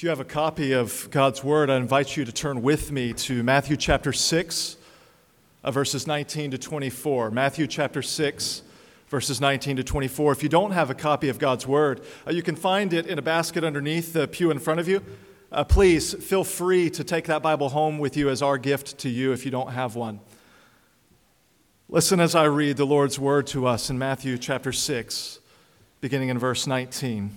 If you have a copy of God's Word, I invite you to turn with me to Matthew chapter 6, uh, verses 19 to 24. Matthew chapter 6, verses 19 to 24. If you don't have a copy of God's Word, uh, you can find it in a basket underneath the pew in front of you. Uh, please feel free to take that Bible home with you as our gift to you if you don't have one. Listen as I read the Lord's Word to us in Matthew chapter 6, beginning in verse 19.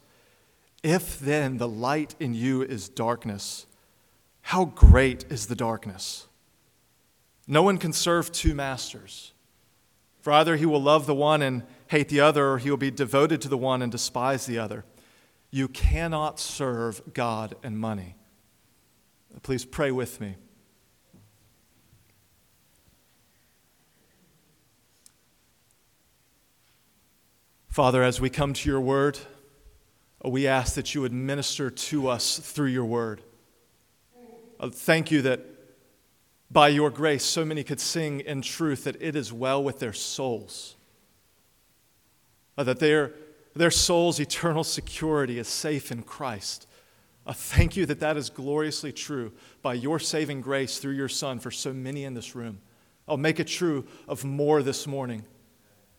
If then the light in you is darkness, how great is the darkness? No one can serve two masters. For either he will love the one and hate the other, or he will be devoted to the one and despise the other. You cannot serve God and money. Please pray with me. Father, as we come to your word, we ask that you would minister to us through your word. Uh, thank you that by your grace, so many could sing in truth that it is well with their souls, uh, that their, their soul's eternal security is safe in Christ. Uh, thank you that that is gloriously true by your saving grace through your Son for so many in this room. I'll make it true of more this morning.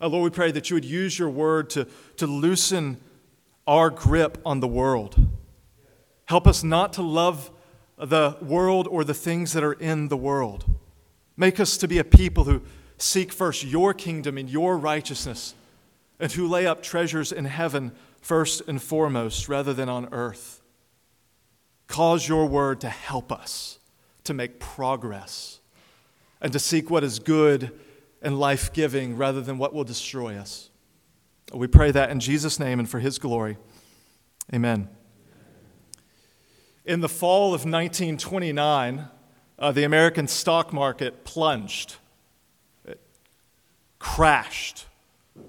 Lord, we pray that you would use your word to, to loosen our grip on the world. Help us not to love the world or the things that are in the world. Make us to be a people who seek first your kingdom and your righteousness and who lay up treasures in heaven first and foremost rather than on earth. Cause your word to help us to make progress and to seek what is good and life giving rather than what will destroy us. We pray that in Jesus' name and for his glory. Amen. In the fall of 1929, uh, the American stock market plunged. It crashed,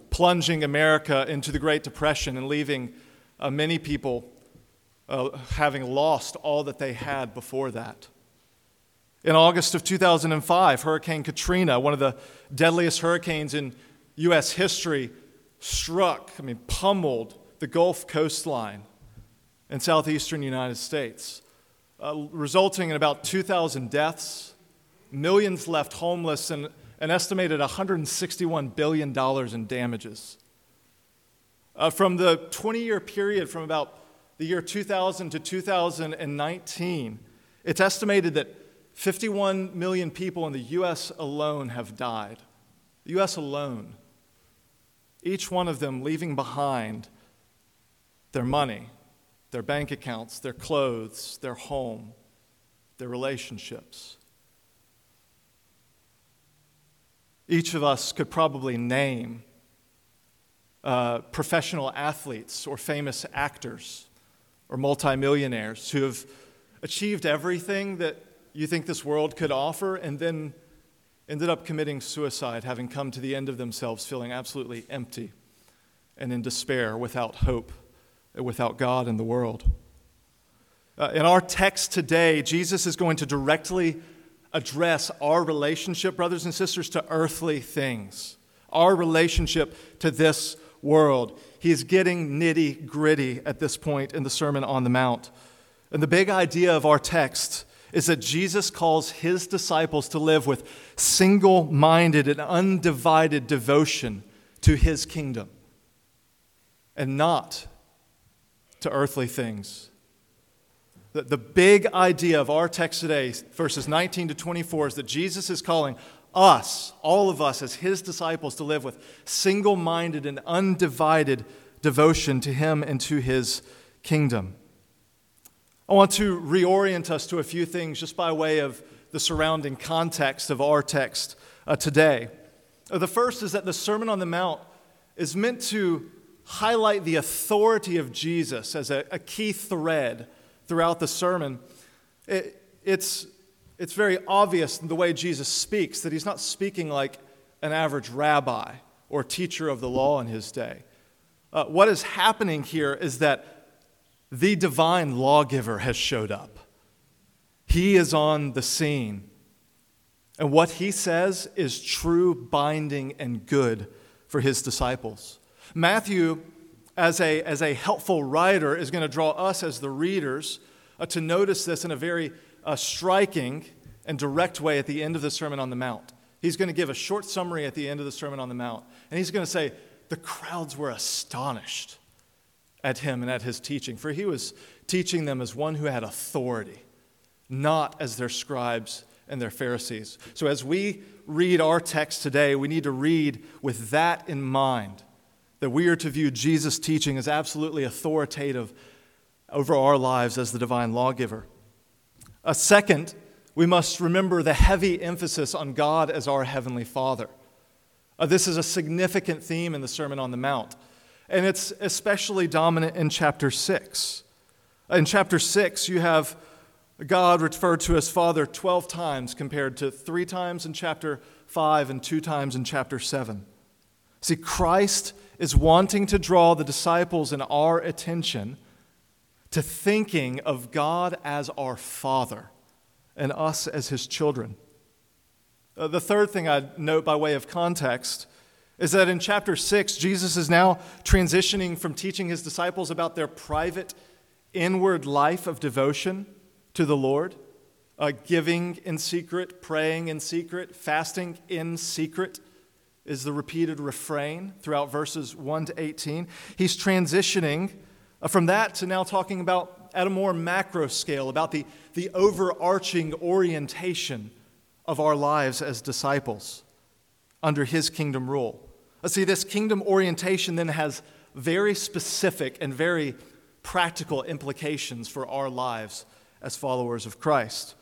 plunging America into the Great Depression and leaving uh, many people uh, having lost all that they had before that. In August of 2005, Hurricane Katrina, one of the deadliest hurricanes in U.S. history, struck, I mean, pummeled the Gulf coastline in southeastern United States, uh, resulting in about 2,000 deaths, millions left homeless, and an estimated $161 billion in damages. Uh, from the 20 year period from about the year 2000 to 2019, it's estimated that 51 million people in the U.S. alone have died. The U.S. alone each one of them leaving behind their money, their bank accounts, their clothes, their home, their relationships. Each of us could probably name uh, professional athletes or famous actors or multimillionaires who have achieved everything that you think this world could offer and then ended up committing suicide, having come to the end of themselves, feeling absolutely empty and in despair, without hope, without God in the world. Uh, in our text today, Jesus is going to directly address our relationship, brothers and sisters, to earthly things, our relationship to this world. He's getting nitty gritty at this point in the Sermon on the Mount. And the big idea of our text is that Jesus calls his disciples to live with single minded and undivided devotion to his kingdom and not to earthly things. The, big idea of our text today, verses 19 to 24, is that Jesus is calling us, all of us, as his disciples, to live with single minded and undivided devotion to him and to his kingdom. I want to reorient us to a few things just by way of the surrounding context of our text uh, today. Uh, the first is that the Sermon on the Mount is meant to highlight the authority of Jesus as a, a key thread throughout the sermon, it, it's, it's very obvious in the way Jesus speaks that he's not speaking like an average rabbi or teacher of the law in his day. Uh, what is happening here is that the divine lawgiver has showed up. He is on the scene. And what he says is true, binding, and good for his disciples. Matthew, as a, as a helpful writer, is going to draw us as the readers uh, to notice this in a very uh, striking and direct way at the end of the Sermon on the Mount. He's going to give a short summary at the end of the Sermon on the Mount. And he's going to say, The crowds were astonished at him and at his teaching, for he was teaching them as one who had authority, not as their scribes and their Pharisees. So as we read our text today, we need to read with that in mind that we are to view Jesus' teaching as absolutely authoritative over our lives as the divine lawgiver. A second, we must remember the heavy emphasis on God as our Heavenly Father. Uh, this is a significant theme in the Sermon on the Mount, and it's especially dominant in chapter 6. In chapter 6, you have God referred to as Father 12 times compared to three times in chapter 5 and two times in chapter 7. See, Christ is wanting to draw the disciples and our attention to thinking of God as our Father and us as his children. Uh, the third thing I'd note by way of context is that in chapter 6, Jesus is now transitioning from teaching his disciples about their private, inward life of devotion to the Lord, uh, giving in secret, praying in secret, fasting in secret is the repeated refrain throughout verses 1 to 18. He's transitioning uh, from that to now talking about at a more macro scale about the, the overarching orientation of our lives as disciples under his kingdom rule. Let's see, this kingdom orientation then has very specific and very practical implications for our lives as followers of Christ.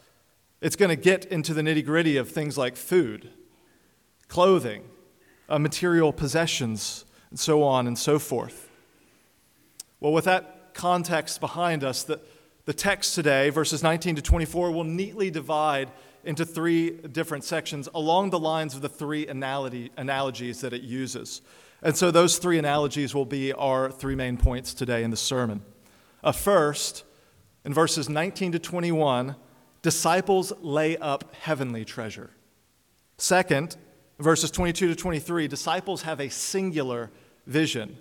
It's going to get into the nitty gritty of things like food, clothing, uh, material possessions, and so on and so forth. Well, with that context behind us, the, the text today, verses 19 to 24, will neatly divide into three different sections along the lines of the three analogy, analogies that it uses. And so those three analogies will be our three main points today in the sermon. Uh, first, in verses 19 to 21, disciples lay up heavenly treasure. Second, verses 22 to 23, disciples have a singular vision.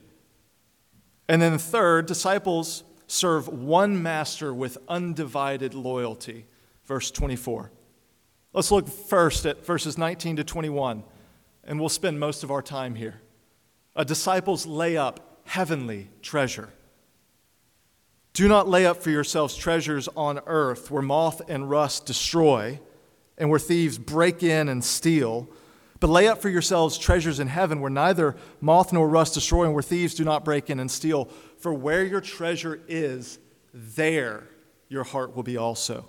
And then third, disciples serve one master with undivided loyalty. Verse 24. Let's look first at verses 19 to 21, and we'll spend most of our time here. A disciples lay up heavenly treasure. Do not lay up for yourselves treasures on earth where moth and rust destroy and where thieves break in and steal. But lay up for yourselves treasures in heaven where neither moth nor rust destroy and where thieves do not break in and steal. For where your treasure is, there your heart will be also.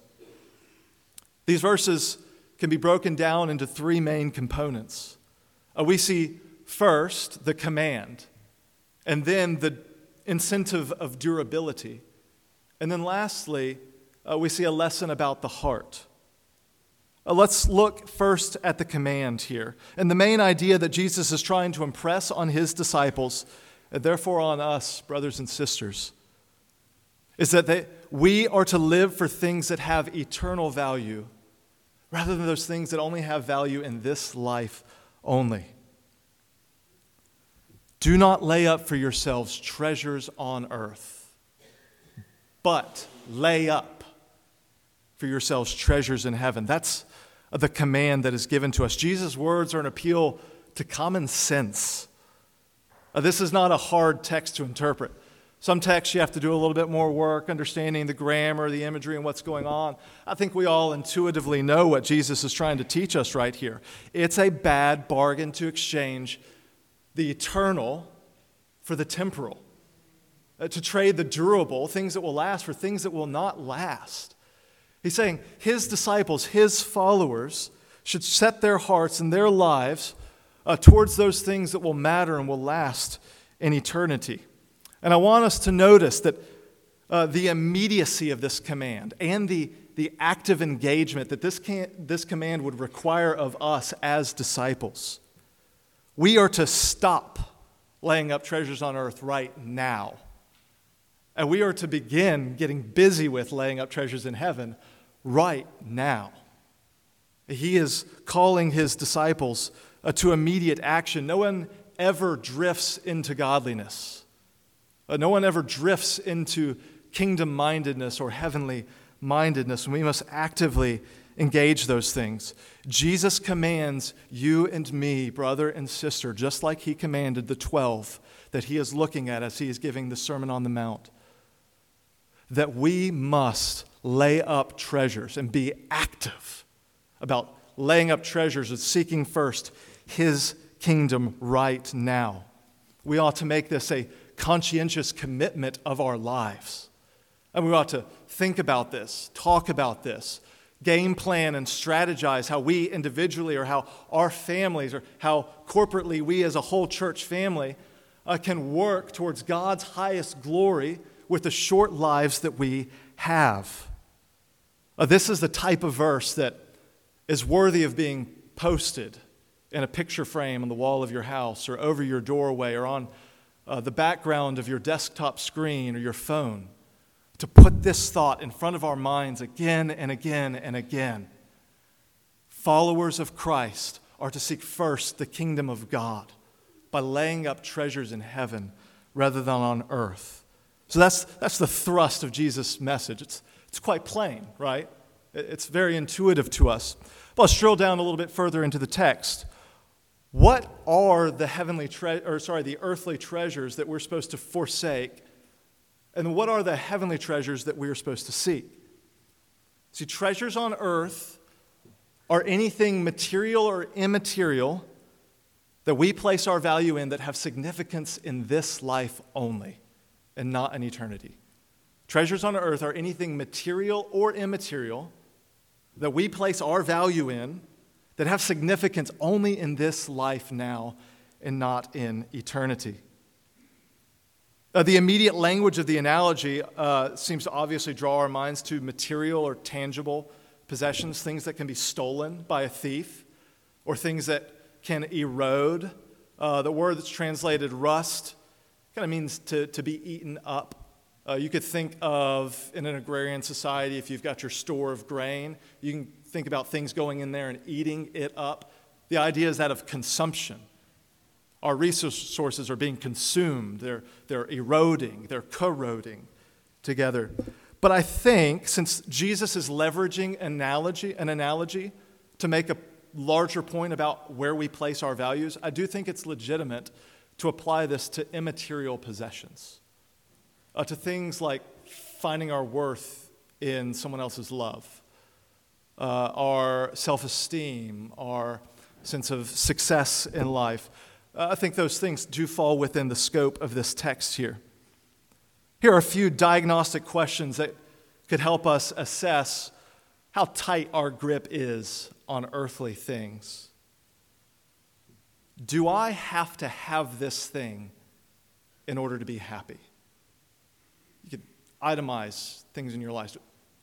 These verses can be broken down into three main components. Uh, we see first the command, and then the incentive of durability. And then lastly, uh, we see a lesson about the heart. Uh, let's look first at the command here. And the main idea that Jesus is trying to impress on his disciples, and therefore on us, brothers and sisters, is that they, we are to live for things that have eternal value rather than those things that only have value in this life only. Do not lay up for yourselves treasures on earth but lay up for yourselves treasures in heaven. That's the command that is given to us. Jesus' words are an appeal to common sense. Uh, this is not a hard text to interpret. Some texts you have to do a little bit more work understanding the grammar, the imagery, and what's going on. I think we all intuitively know what Jesus is trying to teach us right here. It's a bad bargain to exchange the eternal for the temporal. Uh, to trade the durable, things that will last, for things that will not last. He's saying his disciples, his followers, should set their hearts and their lives uh, towards those things that will matter and will last in eternity. And I want us to notice that uh, the immediacy of this command and the, the active engagement that this, can, this command would require of us as disciples. We are to stop laying up treasures on earth right now. And we are to begin getting busy with laying up treasures in heaven right now. He is calling his disciples uh, to immediate action. No one ever drifts into godliness, Uh, no one ever drifts into kingdom mindedness or heavenly mindedness. And we must actively engage those things. Jesus commands you and me, brother and sister, just like he commanded the 12 that he is looking at as he is giving the Sermon on the Mount, that we must lay up treasures and be active about laying up treasures and seeking first his kingdom right now. We ought to make this a conscientious commitment of our lives. And we ought to think about this, talk about this, game plan and strategize how we individually or how our families or how corporately we as a whole church family uh, can work towards God's highest glory with the short lives that we have. Uh, this is the type of verse that is worthy of being posted in a picture frame on the wall of your house or over your doorway or on uh, the background of your desktop screen or your phone to put this thought in front of our minds again and again and again. Followers of Christ are to seek first the kingdom of God by laying up treasures in heaven rather than on earth. So that's, that's the thrust of Jesus' message. It's, it's quite plain, right? It's very intuitive to us. But let's drill down a little bit further into the text. What are the heavenly tre- or sorry, the earthly treasures that we're supposed to forsake and what are the heavenly treasures that we are supposed to seek? See, treasures on earth are anything material or immaterial that we place our value in that have significance in this life only and not in eternity. Treasures on earth are anything material or immaterial that we place our value in that have significance only in this life now and not in eternity. Uh, the immediate language of the analogy uh, seems to obviously draw our minds to material or tangible possessions, things that can be stolen by a thief, or things that can erode. Uh, the word that's translated rust kind of means to, to be eaten up. Uh, you could think of, in an agrarian society, if you've got your store of grain, you can think about things going in there and eating it up. The idea is that of consumption. Our resources are being consumed, they're, they're eroding, they're corroding together. But I think since Jesus is leveraging analogy, an analogy to make a larger point about where we place our values, I do think it's legitimate to apply this to immaterial possessions, uh, to things like finding our worth in someone else's love, uh, our self esteem, our sense of success in life. Uh, I think those things do fall within the scope of this text here. Here are a few diagnostic questions that could help us assess how tight our grip is on earthly things. Do I have to have this thing in order to be happy? You could itemize things in your life.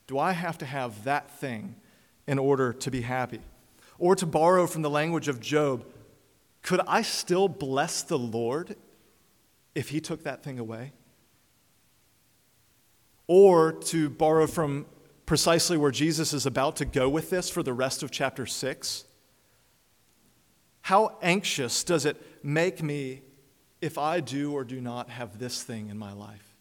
Do I have to have that thing in order to be happy? Or to borrow from the language of Job, could I still bless the Lord if he took that thing away? Or to borrow from precisely where Jesus is about to go with this for the rest of chapter 6, how anxious does it make me if I do or do not have this thing in my life?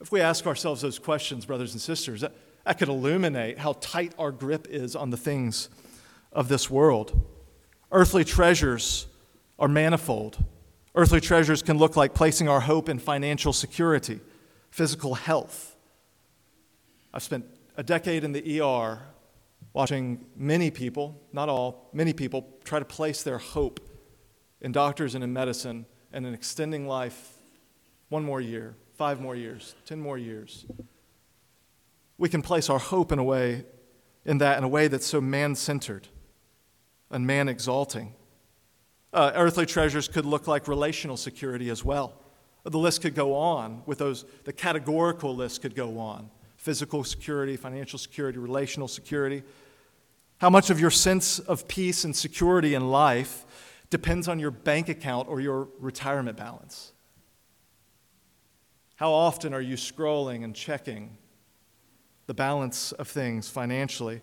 If we ask ourselves those questions, brothers and sisters, that, could illuminate how tight our grip is on the things of this world. Earthly treasures are manifold. Earthly treasures can look like placing our hope in financial security, physical health. I've spent a decade in the ER watching many people, not all, many people, try to place their hope in doctors and in medicine and in extending life one more year, five more years, ten more years. We can place our hope in a way, in that, in a way that's so man centered and man exalting. Uh, earthly treasures could look like relational security as well. The list could go on with those, the categorical list could go on physical security, financial security, relational security. How much of your sense of peace and security in life depends on your bank account or your retirement balance? How often are you scrolling and checking the balance of things financially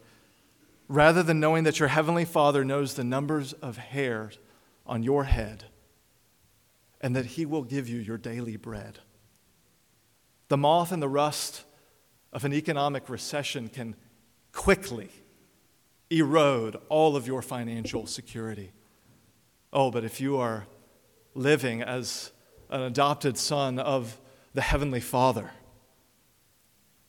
rather than knowing that your Heavenly Father knows the numbers of hairs on your head and that He will give you your daily bread? The moth and the rust of an economic recession can quickly erode all of your financial security. Oh, but if you are living as an adopted son of the Heavenly Father,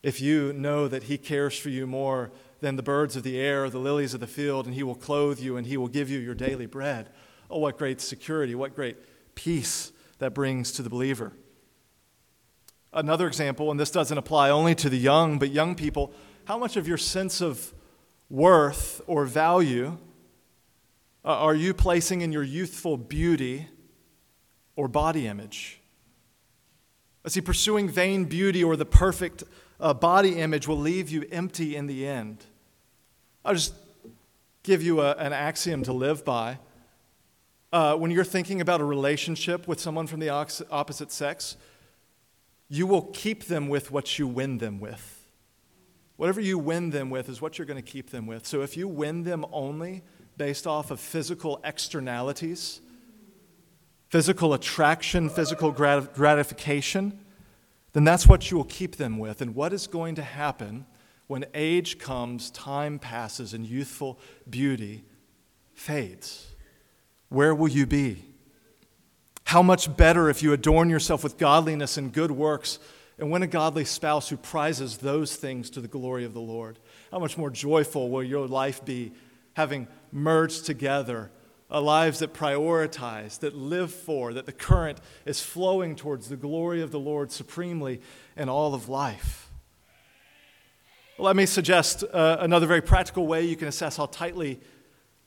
if you know that He cares for you more than the birds of the air or the lilies of the field, and He will clothe you and He will give you your daily bread, oh, what great security, what great peace that brings to the believer. Another example, and this doesn't apply only to the young, but young people, how much of your sense of worth or value uh, are you placing in your youthful beauty or body image? Is he pursuing vain beauty or the perfect uh, body image will leave you empty in the end? I'll just give you a, an axiom to live by. Uh, when you're thinking about a relationship with someone from the opposite sex, you will keep them with what you win them with. Whatever you win them with is what you're going to keep them with. So if you win them only based off of physical externalities, physical attraction, physical grat- gratification, then that's what you will keep them with. And what is going to happen when age comes, time passes, and youthful beauty fades? Where will you be? How much better if you adorn yourself with godliness and good works and win a godly spouse who prizes those things to the glory of the Lord. How much more joyful will your life be having merged together a lives that prioritize, that live for, that the current is flowing towards the glory of the Lord supremely in all of life. Let me suggest uh, another very practical way you can assess how tightly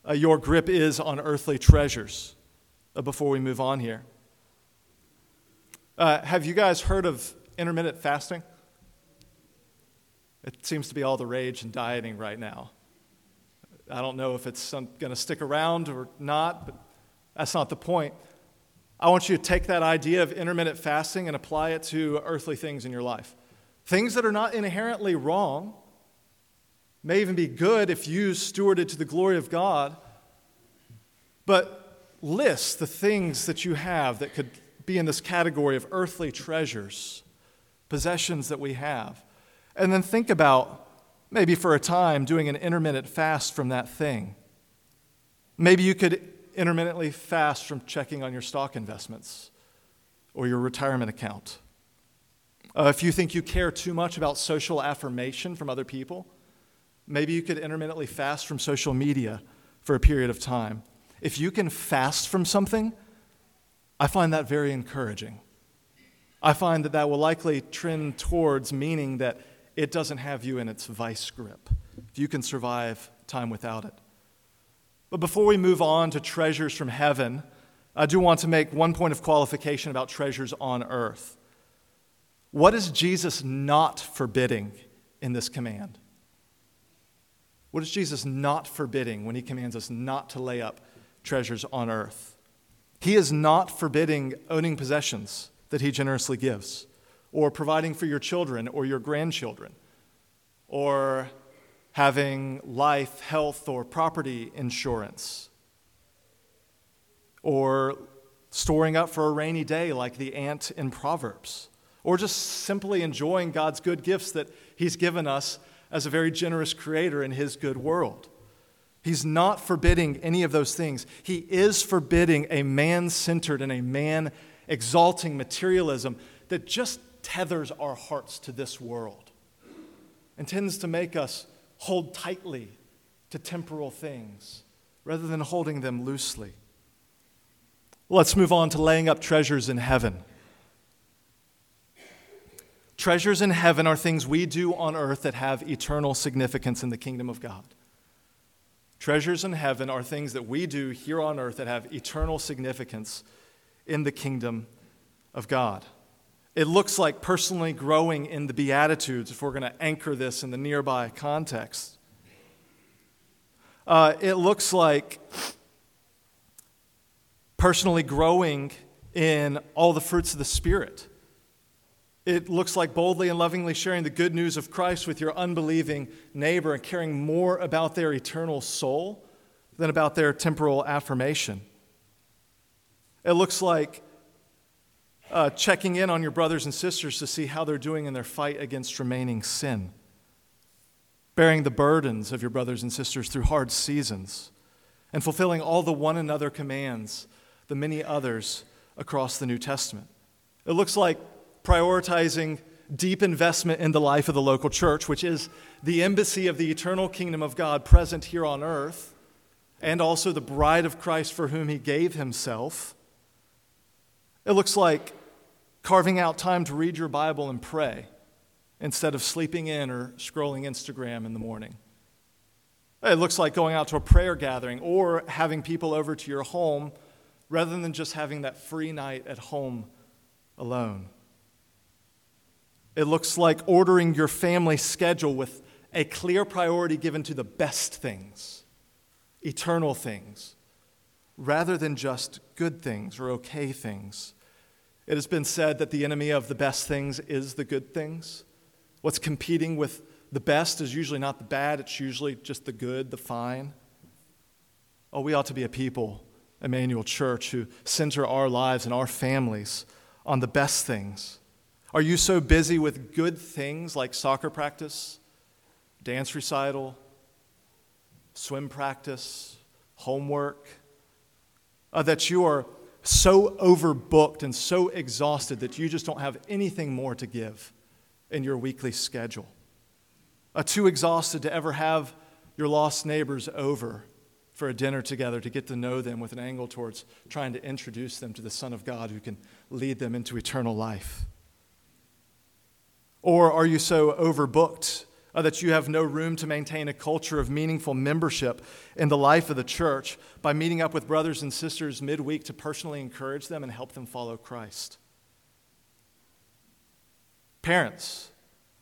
uh, your grip is on earthly treasures uh, before we move on here. Uh, have you guys heard of intermittent fasting? It seems to be all the rage in dieting right now. I don't know if it's going to stick around or not, but that's not the point. I want you to take that idea of intermittent fasting and apply it to earthly things in your life. Things that are not inherently wrong, may even be good if used stewarded to the glory of God, but list the things that you have that could be in this category of earthly treasures, possessions that we have. And then think about maybe for a time doing an intermittent fast from that thing. Maybe you could intermittently fast from checking on your stock investments or your retirement account. Uh, if you think you care too much about social affirmation from other people, maybe you could intermittently fast from social media for a period of time. If you can fast from something, I find that very encouraging. I find that that will likely trend towards meaning that it doesn't have you in its vice grip, if you can survive time without it. But before we move on to treasures from heaven, I do want to make one point of qualification about treasures on earth. What is Jesus not forbidding in this command? What is Jesus not forbidding when he commands us not to lay up treasures on earth? He is not forbidding owning possessions that He generously gives, or providing for your children or your grandchildren, or having life, health, or property insurance, or storing up for a rainy day like the ant in Proverbs, or just simply enjoying God's good gifts that He's given us as a very generous creator in His good world. He's not forbidding any of those things. He is forbidding a man centered and a man exalting materialism that just tethers our hearts to this world and tends to make us hold tightly to temporal things rather than holding them loosely. Let's move on to laying up treasures in heaven. Treasures in heaven are things we do on earth that have eternal significance in the kingdom of God. Treasures in heaven are things that we do here on earth that have eternal significance in the kingdom of God. It looks like personally growing in the Beatitudes, if we're going to anchor this in the nearby context. Uh, it looks like personally growing in all the fruits of the Spirit. It looks like boldly and lovingly sharing the good news of Christ with your unbelieving neighbor and caring more about their eternal soul than about their temporal affirmation. It looks like uh, checking in on your brothers and sisters to see how they're doing in their fight against remaining sin, bearing the burdens of your brothers and sisters through hard seasons, and fulfilling all the one another commands, the many others across the New Testament. It looks like prioritizing deep investment in the life of the local church, which is the embassy of the eternal kingdom of God present here on earth, and also the bride of Christ for whom he gave himself. It looks like carving out time to read your Bible and pray instead of sleeping in or scrolling Instagram in the morning. It looks like going out to a prayer gathering or having people over to your home rather than just having that free night at home alone. It looks like ordering your family schedule with a clear priority given to the best things, eternal things, rather than just good things or okay things. It has been said that the enemy of the best things is the good things. What's competing with the best is usually not the bad, it's usually just the good, the fine. Oh, we ought to be a people Emmanuel Church who center our lives and our families on the best things? Are you so busy with good things like soccer practice, dance recital, swim practice, homework, uh, that you are so overbooked and so exhausted that you just don't have anything more to give in your weekly schedule? Uh, too exhausted to ever have your lost neighbors over for a dinner together to get to know them with an angle towards trying to introduce them to the Son of God who can lead them into eternal life? Or are you so overbooked uh, that you have no room to maintain a culture of meaningful membership in the life of the church by meeting up with brothers and sisters midweek to personally encourage them and help them follow Christ? Parents,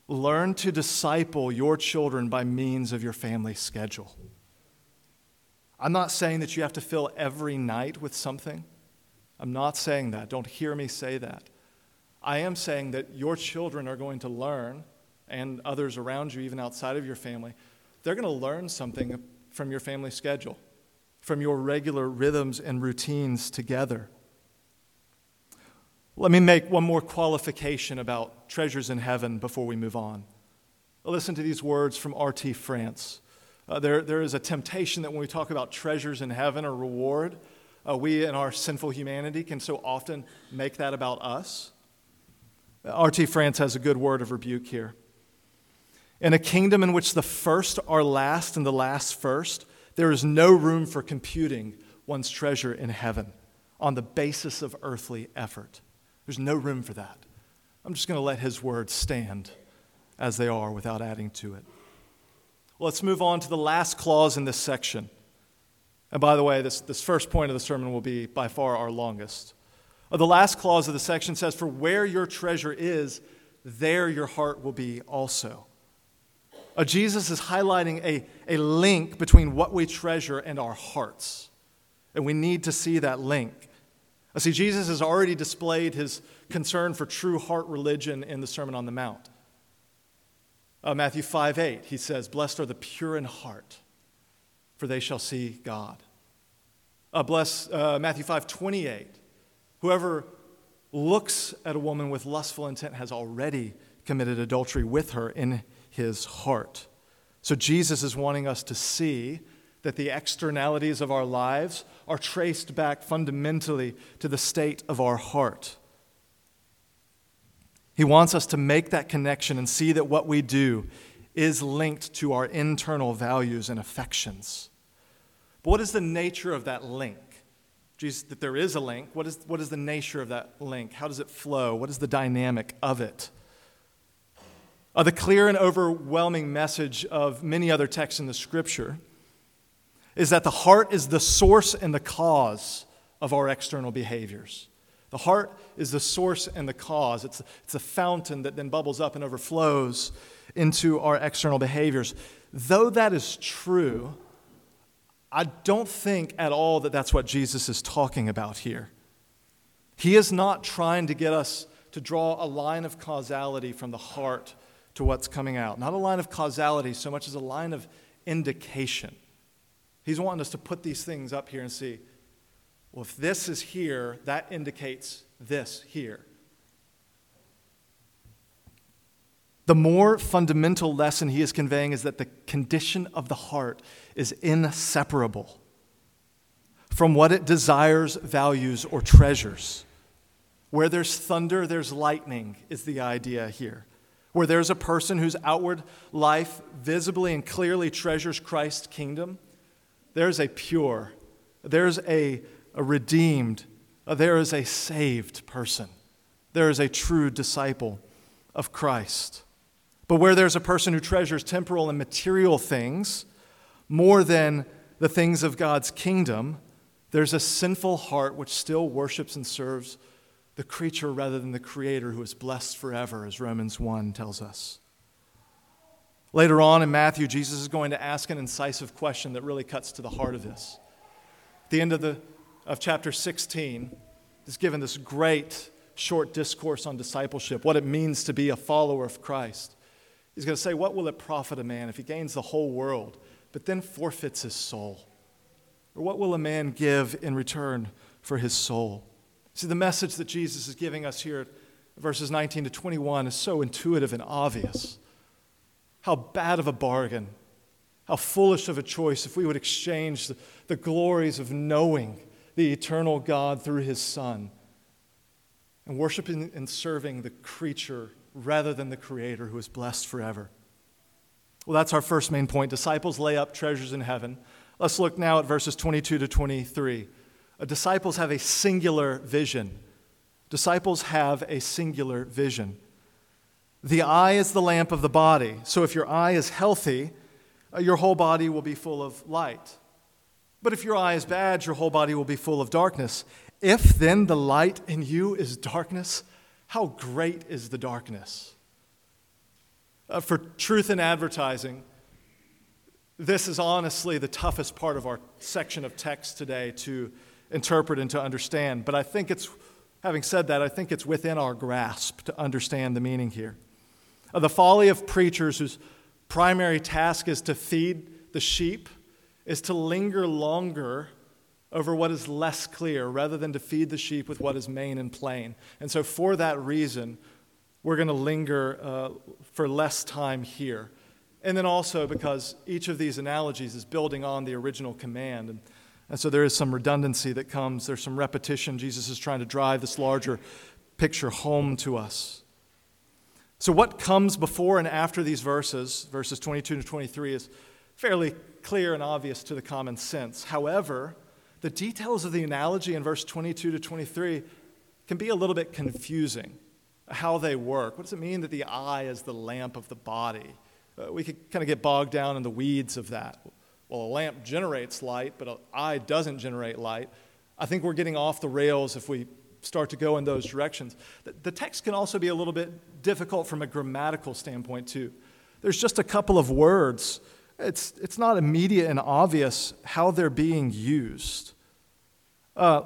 learn to disciple your children by means of your family schedule. I'm not saying that you have to fill every night with something. I'm not saying that. Don't hear me say that. I am saying that your children are going to learn, and others around you, even outside of your family, they're going to learn something from your family schedule, from your regular rhythms and routines together. Let me make one more qualification about treasures in heaven before we move on. Listen to these words from R.T. France. Uh, there, there is a temptation that when we talk about treasures in heaven or reward, uh, we in our sinful humanity can so often make that about us. R.T. France has a good word of rebuke here. In a kingdom in which the first are last and the last first, there is no room for computing one's treasure in heaven on the basis of earthly effort. There's no room for that. I'm just going to let his words stand as they are without adding to it. Let's move on to the last clause in this section. And by the way, this, this first point of the sermon will be by far our longest. Uh, the last clause of the section says, For where your treasure is, there your heart will be also. Uh, Jesus is highlighting a, a link between what we treasure and our hearts. And we need to see that link. Uh, see, Jesus has already displayed his concern for true heart religion in the Sermon on the Mount. Uh, Matthew 5 8, he says, Blessed are the pure in heart, for they shall see God. Uh, bless, uh, Matthew 5 28, whoever looks at a woman with lustful intent has already committed adultery with her in his heart. So Jesus is wanting us to see that the externalities of our lives are traced back fundamentally to the state of our heart. He wants us to make that connection and see that what we do is linked to our internal values and affections. But what is the nature of that link? Jesus, that there is a link. What is, what is the nature of that link? How does it flow? What is the dynamic of it? Uh, the clear and overwhelming message of many other texts in the scripture is that the heart is the source and the cause of our external behaviors. The heart is the source and the cause. It's, it's a fountain that then bubbles up and overflows into our external behaviors. Though that is true, I don't think at all that that's what Jesus is talking about here. He is not trying to get us to draw a line of causality from the heart to what's coming out. Not a line of causality so much as a line of indication. He's wanting us to put these things up here and see well, if this is here, that indicates this here. The more fundamental lesson he is conveying is that the condition of the heart is inseparable from what it desires, values, or treasures. Where there's thunder, there's lightning, is the idea here. Where there's a person whose outward life visibly and clearly treasures Christ's kingdom, there's a pure, there's a, a redeemed, uh, there is a saved person. There is a true disciple of Christ. But where there's a person who treasures temporal and material things more than the things of God's kingdom, there's a sinful heart which still worships and serves the creature rather than the creator who is blessed forever, as Romans 1 tells us. Later on in Matthew, Jesus is going to ask an incisive question that really cuts to the heart of this. At the end of, the, of chapter 16, he's given this great short discourse on discipleship, what it means to be a follower of Christ. He's going to say, What will it profit a man if he gains the whole world, but then forfeits his soul? Or what will a man give in return for his soul? See, the message that Jesus is giving us here, verses 19 to 21, is so intuitive and obvious. How bad of a bargain, how foolish of a choice if we would exchange the, the glories of knowing the eternal God through his Son and worshiping and serving the creature rather than the Creator who is blessed forever. Well, that's our first main point. Disciples lay up treasures in heaven. Let's look now at verses 22 to 23. Uh, disciples have a singular vision. Disciples have a singular vision. The eye is the lamp of the body. So if your eye is healthy, uh, your whole body will be full of light. But if your eye is bad, your whole body will be full of darkness. If then the light in you is darkness, how great is the darkness? Uh, for truth in advertising, this is honestly the toughest part of our section of text today to interpret and to understand. But I think it's, having said that, I think it's within our grasp to understand the meaning here. The folly of preachers whose primary task is to feed the sheep is to linger longer over what is less clear rather than to feed the sheep with what is main and plain. And so, for that reason, we're going to linger uh, for less time here. And then also because each of these analogies is building on the original command. And, and so there is some redundancy that comes, there's some repetition. Jesus is trying to drive this larger picture home to us. So, what comes before and after these verses, verses 22 to 23, is fairly clear and obvious to the common sense. However, the details of the analogy in verse 22 to 23 can be a little bit confusing how they work. What does it mean that the eye is the lamp of the body? Uh, we could kind of get bogged down in the weeds of that. Well, a lamp generates light, but an eye doesn't generate light. I think we're getting off the rails if we start to go in those directions. The, text can also be a little bit difficult from a grammatical standpoint, too. There's just a couple of words it's, it's not immediate and obvious how they're being used. Uh,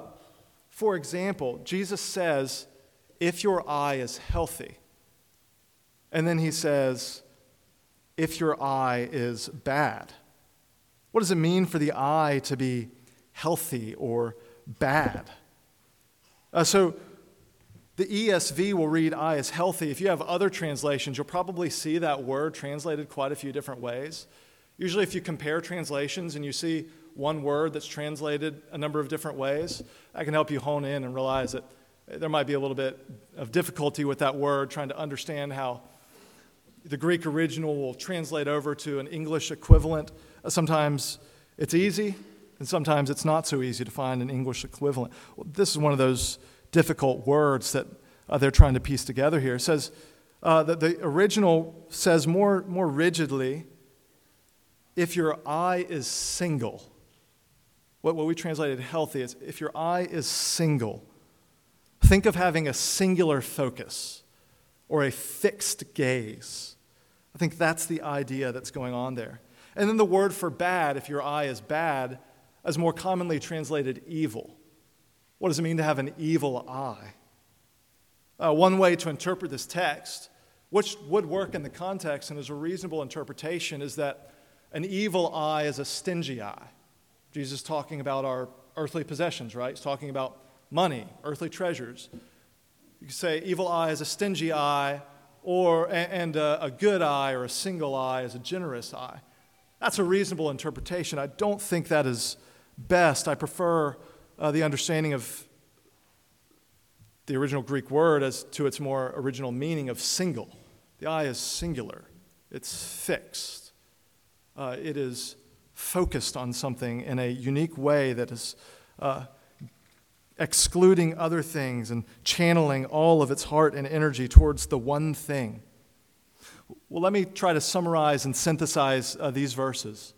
for example, Jesus says, if your eye is healthy. And then he says, if your eye is bad. What does it mean for the eye to be healthy or bad? Uh, so the ESV will read eye as healthy. If you have other translations, you'll probably see that word translated quite a few different ways. Usually, if you compare translations and you see one word that's translated a number of different ways, that can help you hone in and realize that there might be a little bit of difficulty with that word, trying to understand how the Greek original will translate over to an English equivalent. Sometimes it's easy, and sometimes it's not so easy to find an English equivalent. Well, this is one of those difficult words that uh, they're trying to piece together here. It says uh, that the original says more, more rigidly if your eye is single. what, what we translated healthy is if your eye is single, think of having a singular focus or a fixed gaze. I think that's the idea that's going on there. And then the word for bad, if your eye is bad, is more commonly translated evil. What does it mean to have an evil eye? Uh, one way to interpret this text, which would work in the context and is a reasonable interpretation, is that an evil eye is a stingy eye. Jesus is talking about our earthly possessions, right? He's talking about money, earthly treasures. You could say evil eye is a stingy eye, or and a, a good eye or a single eye is a generous eye. That's a reasonable interpretation. I don't think that is best. I prefer uh, the understanding of the original Greek word as to its more original meaning of single. The eye is singular, it's fixed, uh, it is focused on something in a unique way that is uh, excluding other things and channeling all of its heart and energy towards the one thing. Well, let me try to summarize and synthesize uh, these verses.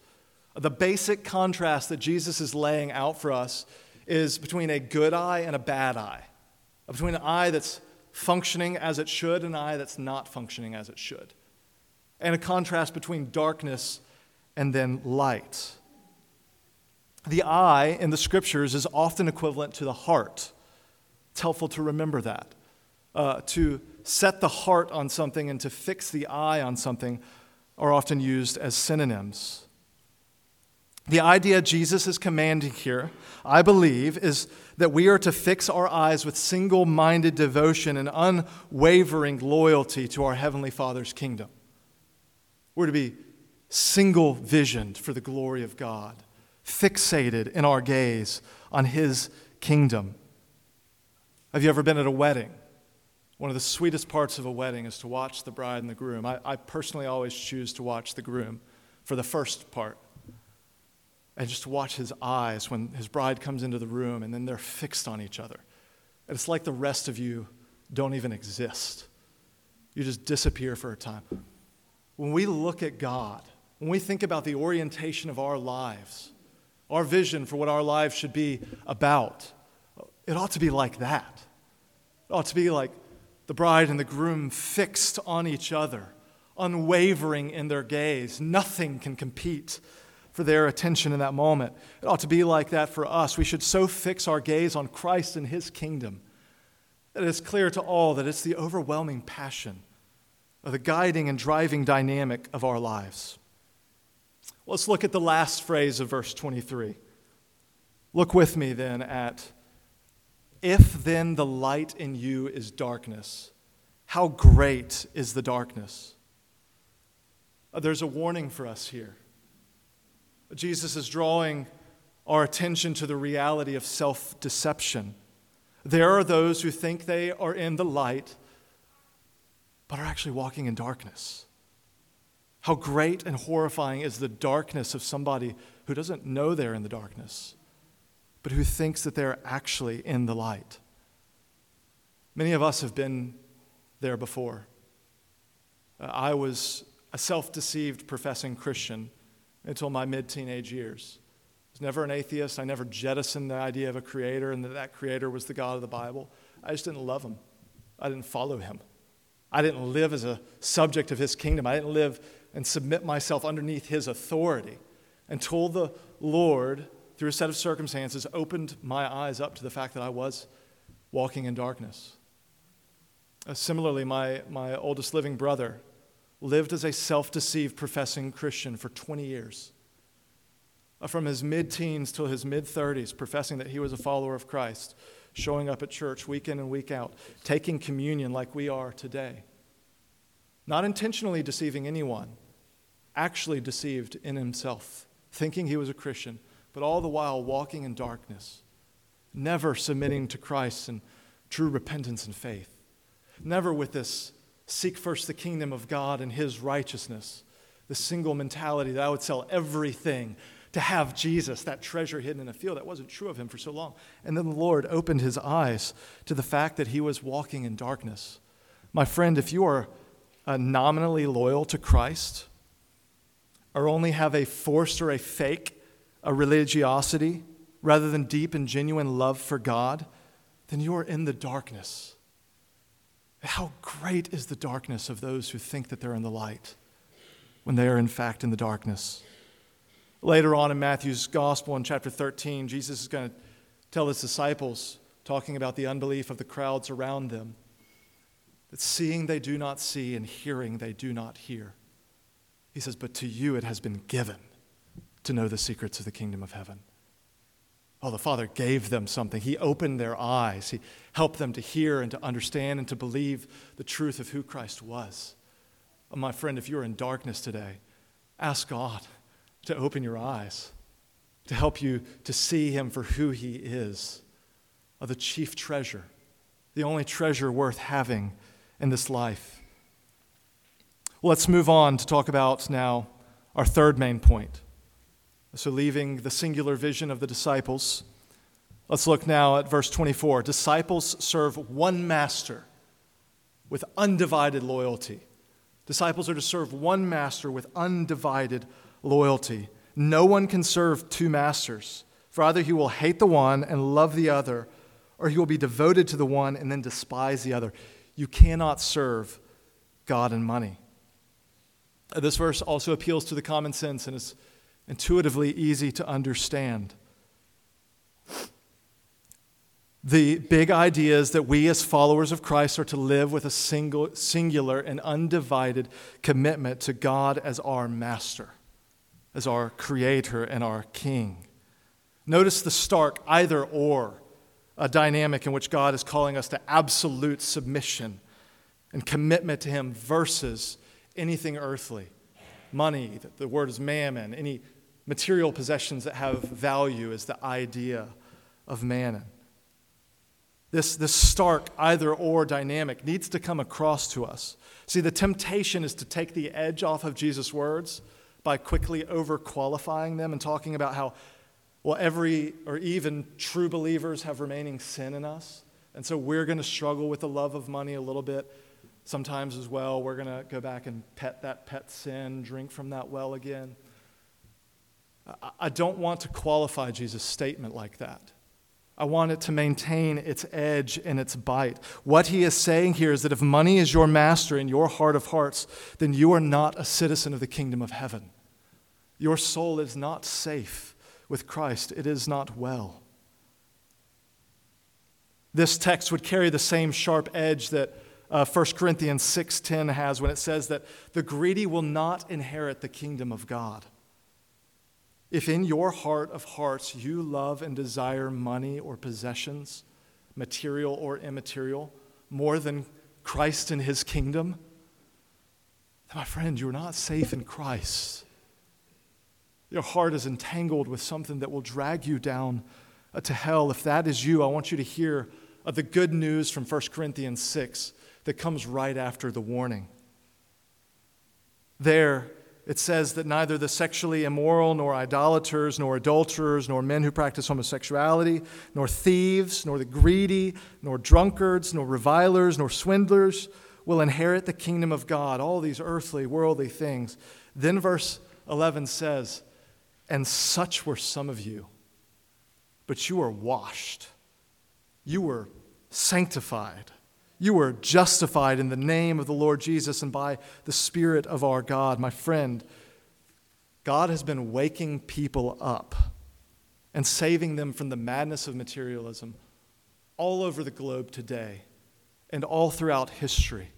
The basic contrast that Jesus is laying out for us is between a good eye and a bad eye, between an eye that's functioning as it should and an eye that's not functioning as it should, and a contrast between darkness and then light. The eye in the scriptures is often equivalent to the heart. It's helpful to remember that. Uh, to set the heart on something and to fix the eye on something are often used as synonyms. The idea Jesus is commanding here, I believe, is that we are to fix our eyes with single minded devotion and unwavering loyalty to our Heavenly Father's kingdom. We're to be single visioned for the glory of God, fixated in our gaze on His kingdom. Have you ever been at a wedding? One of the sweetest parts of a wedding is to watch the bride and the groom. I, I personally always choose to watch the groom for the first part. And just watch his eyes when his bride comes into the room and then they're fixed on each other. And it's like the rest of you don't even exist. You just disappear for a time. When we look at God, when we think about the orientation of our lives, our vision for what our lives should be about, it ought to be like that. It ought to be like the bride and the groom fixed on each other, unwavering in their gaze. Nothing can compete for their attention in that moment. It ought to be like that for us. We should so fix our gaze on Christ and his kingdom that it's clear to all that it's the overwhelming passion of the guiding and driving dynamic of our lives. Let's look at the last phrase of verse 23. Look with me then at if then the light in you is darkness, how great is the darkness? Uh, there's a warning for us here. Jesus is drawing our attention to the reality of self deception. There are those who think they are in the light, but are actually walking in darkness. How great and horrifying is the darkness of somebody who doesn't know they're in the darkness, but who thinks that they're actually in the light. Many of us have been there before. Uh, I was a self deceived professing Christian until my mid teenage years. I was never an atheist. I never jettisoned the idea of a creator and that that creator was the God of the Bible. I just didn't love him. I didn't follow him. I didn't live as a subject of his kingdom. I didn't live and submit myself underneath his authority until the Lord, through a set of circumstances, opened my eyes up to the fact that I was walking in darkness. Uh, similarly, my, my oldest living brother lived as a self deceived professing Christian for 20 years. Uh, from his mid teens till his mid 30s, professing that he was a follower of Christ, showing up at church week in and week out, taking communion like we are today. Not intentionally deceiving anyone, actually deceived in himself, thinking he was a Christian, but all the while walking in darkness, never submitting to Christ in true repentance and faith, never with this seek first the kingdom of God and his righteousness, the single mentality that I would sell everything to have Jesus, that treasure hidden in a field. That wasn't true of him for so long. And then the Lord opened his eyes to the fact that he was walking in darkness. My friend, if you are uh, nominally loyal to Christ, or only have a forced or a fake a religiosity, rather than deep and genuine love for God, then you are in the darkness. How great is the darkness of those who think that they're in the light when they are in fact in the darkness. Later on in Matthew's gospel in chapter 13, Jesus is going to tell his disciples, talking about the unbelief of the crowds around them, that seeing they do not see and hearing they do not hear. He says, But to you it has been given to know the secrets of the kingdom of heaven. Oh, the Father gave them something. He opened their eyes. He helped them to hear and to understand and to believe the truth of who Christ was. Oh, my friend, if you're in darkness today, ask God to open your eyes, to help you to see him for who he is, of the chief treasure, the only treasure worth having in this life. Let's move on to talk about now our third main point. So, leaving the singular vision of the disciples, let's look now at verse 24. Disciples serve one master with undivided loyalty. Disciples are to serve one master with undivided loyalty. No one can serve two masters, for either he will hate the one and love the other, or he will be devoted to the one and then despise the other. You cannot serve God and money. This verse also appeals to the common sense and is intuitively easy to understand. The big idea is that we, as followers of Christ, are to live with a single, singular and undivided commitment to God as our master as our creator and our king. Notice the stark either or a dynamic in which God is calling us to absolute submission and commitment to Him versus anything earthly. Money, the word is mammon, any material possessions that have value is the idea of mammon. This, this stark either or dynamic needs to come across to us. See, the temptation is to take the edge off of Jesus' words by quickly overqualifying them and talking about how, well, every or even true believers have remaining sin in us. And so we're going to struggle with the love of money a little bit sometimes as well. We're going to go back and pet that pet sin, drink from that well again. I don't want to qualify Jesus' statement like that. I want it to maintain its edge and its bite. What he is saying here is that if money is your master in your heart of hearts, then you are not a citizen of the kingdom of heaven. Your soul is not safe with Christ, it is not well. This text would carry the same sharp edge that uh, 1 Corinthians 6:10 has when it says that the greedy will not inherit the kingdom of God. If in your heart of hearts you love and desire money or possessions, material or immaterial, more than Christ and his kingdom, then my friend, you're not safe in Christ your heart is entangled with something that will drag you down uh, to hell, if that is you, I want you to hear of the good news from 1 Corinthians 6 that comes right after the warning. There, it says that neither the sexually immoral, nor idolaters, nor adulterers, nor men who practice homosexuality, nor thieves, nor the greedy, nor drunkards, nor revilers, nor swindlers will inherit the kingdom of God. All these earthly, worldly things. Then verse 11 says, and such were some of you. But you were washed, you were sanctified, you were justified in the name of the Lord Jesus and by the Spirit of our God. My friend, God has been waking people up and saving them from the madness of materialism all over the globe today and all throughout history.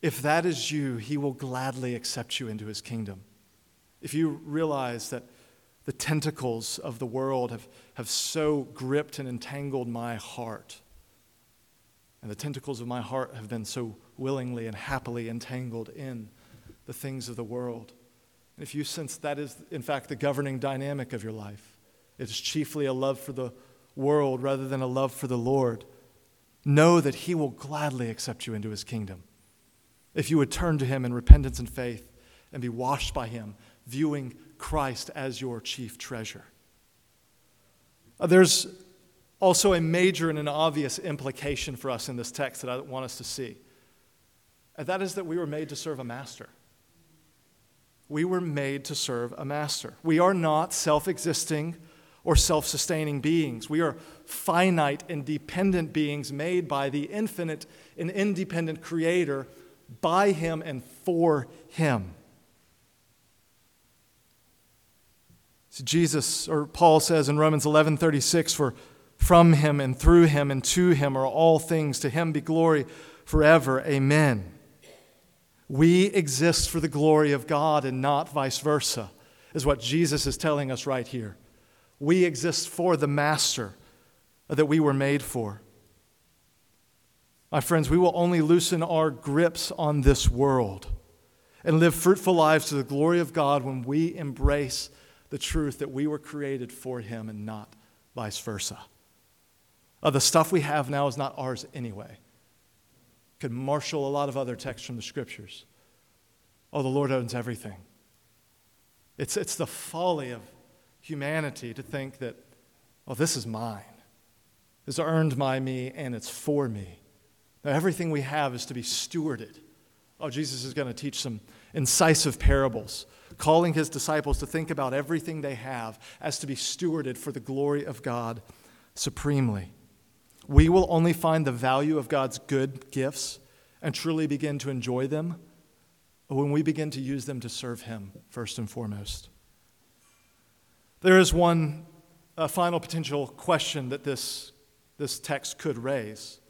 If that is you, He will gladly accept you into His kingdom if you realize that the tentacles of the world have, have so gripped and entangled my heart, and the tentacles of my heart have been so willingly and happily entangled in the things of the world. And if you sense that is, in fact, the governing dynamic of your life, it is chiefly a love for the world rather than a love for the Lord, know that He will gladly accept you into His kingdom. If you would turn to Him in repentance and faith and be washed by Him viewing Christ as your chief treasure. Uh, there's also a major and an obvious implication for us in this text that I want us to see. And that is that we were made to serve a master. We were made to serve a master. We are not self existing, or self sustaining beings. We are finite and dependent beings made by the infinite and independent Creator, by Him and for Him. So Jesus, or Paul says in Romans 11 36, for from Him and through Him and to Him are all things. To Him be glory forever. Amen. We exist for the glory of God and not vice versa, is what Jesus is telling us right here. We exist for the Master that we were made for. My friends, we will only loosen our grips on this world and live fruitful lives to the glory of God when we embrace the truth that we were created for Him and not vice versa. Uh, the stuff we have now is not ours anyway. Could marshal a lot of other texts from the scriptures. Oh, the Lord owns everything. It's, it's the folly of humanity to think that, oh, this is mine. It's earned by me and it's for me. Now, everything we have is to be stewarded. Oh, Jesus is going to teach some incisive parables, calling his disciples to think about everything they have as to be stewarded for the glory of God supremely. We will only find the value of God's good gifts and truly begin to enjoy them when we begin to use them to serve Him first and foremost. There is one final potential question that this, this text could raise.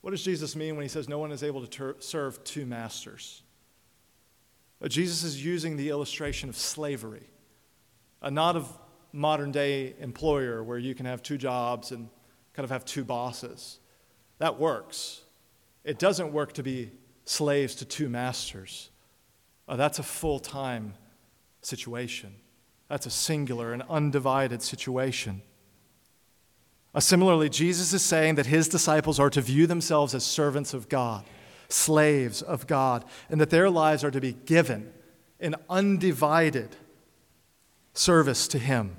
What does Jesus mean when he says no one is able to ter- serve two masters? Uh, Jesus is using the illustration of slavery, uh, not of modern day employer where you can have two jobs and kind of have two bosses. That works. It doesn't work to be slaves to two masters. Uh, that's a full time situation. That's a singular and undivided situation. Uh, similarly, Jesus is saying that his disciples are to view themselves as servants of God, slaves of God, and that their lives are to be given in undivided service to him.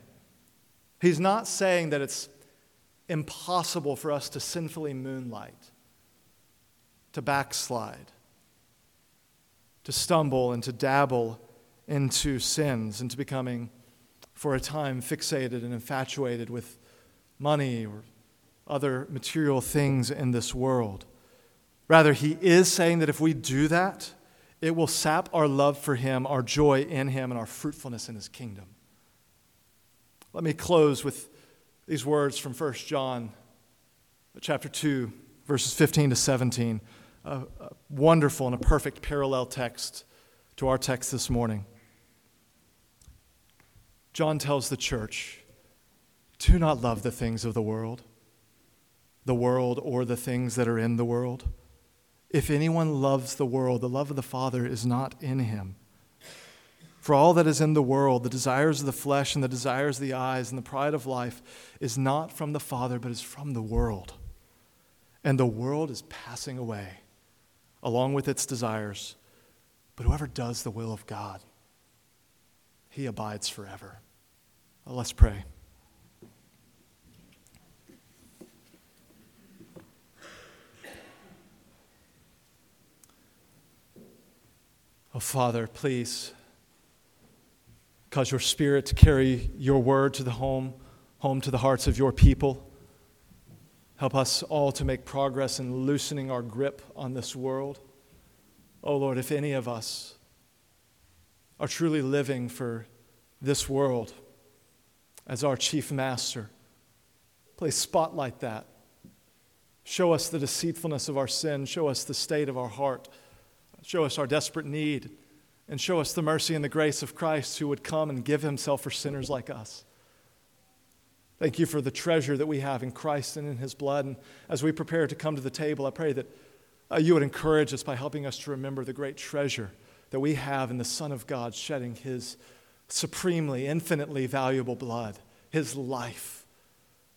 He's not saying that it's impossible for us to sinfully moonlight, to backslide, to stumble and to dabble into sins, into becoming for a time fixated and infatuated with money or other material things in this world. Rather, he is saying that if we do that, it will sap our love for him, our joy in him, and our fruitfulness in his kingdom. Let me close with these words from 1 John chapter 2, verses 15 to 17. A, a wonderful and a perfect parallel text to our text this morning. John tells the church do not love the things of the world, the world, or the things that are in the world. If anyone loves the world, the love of the Father is not in him. For all that is in the world, the desires of the flesh and the desires of the eyes and the pride of life, is not from the Father, but is from the world. And the world is passing away along with its desires. But whoever does the will of God, he abides forever. Well, let's pray. Oh, Father, please, cause your spirit to carry your word to the home, home to the hearts of your people. Help us all to make progress in loosening our grip on this world. Oh, Lord, if any of us are truly living for this world, as our chief master. Please spotlight that. Show us the deceitfulness of our sin. Show us the state of our heart. Show us our desperate need. And show us the mercy and the grace of Christ who would come and give himself for sinners like us. Thank you for the treasure that we have in Christ and in his blood. And as we prepare to come to the table, I pray that uh, you would encourage us by helping us to remember the great treasure that we have in the Son of God shedding his supremely, infinitely valuable blood, his life,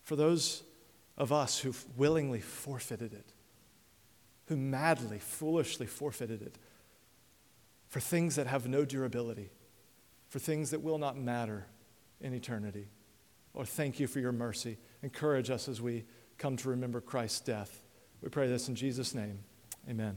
for those of us who've willingly forfeited it, who madly, foolishly forfeited it for things that have no durability, for things that will not matter in eternity. Lord, thank you for your mercy. Encourage us as we come to remember Christ's death. We pray this in Jesus' name. Amen.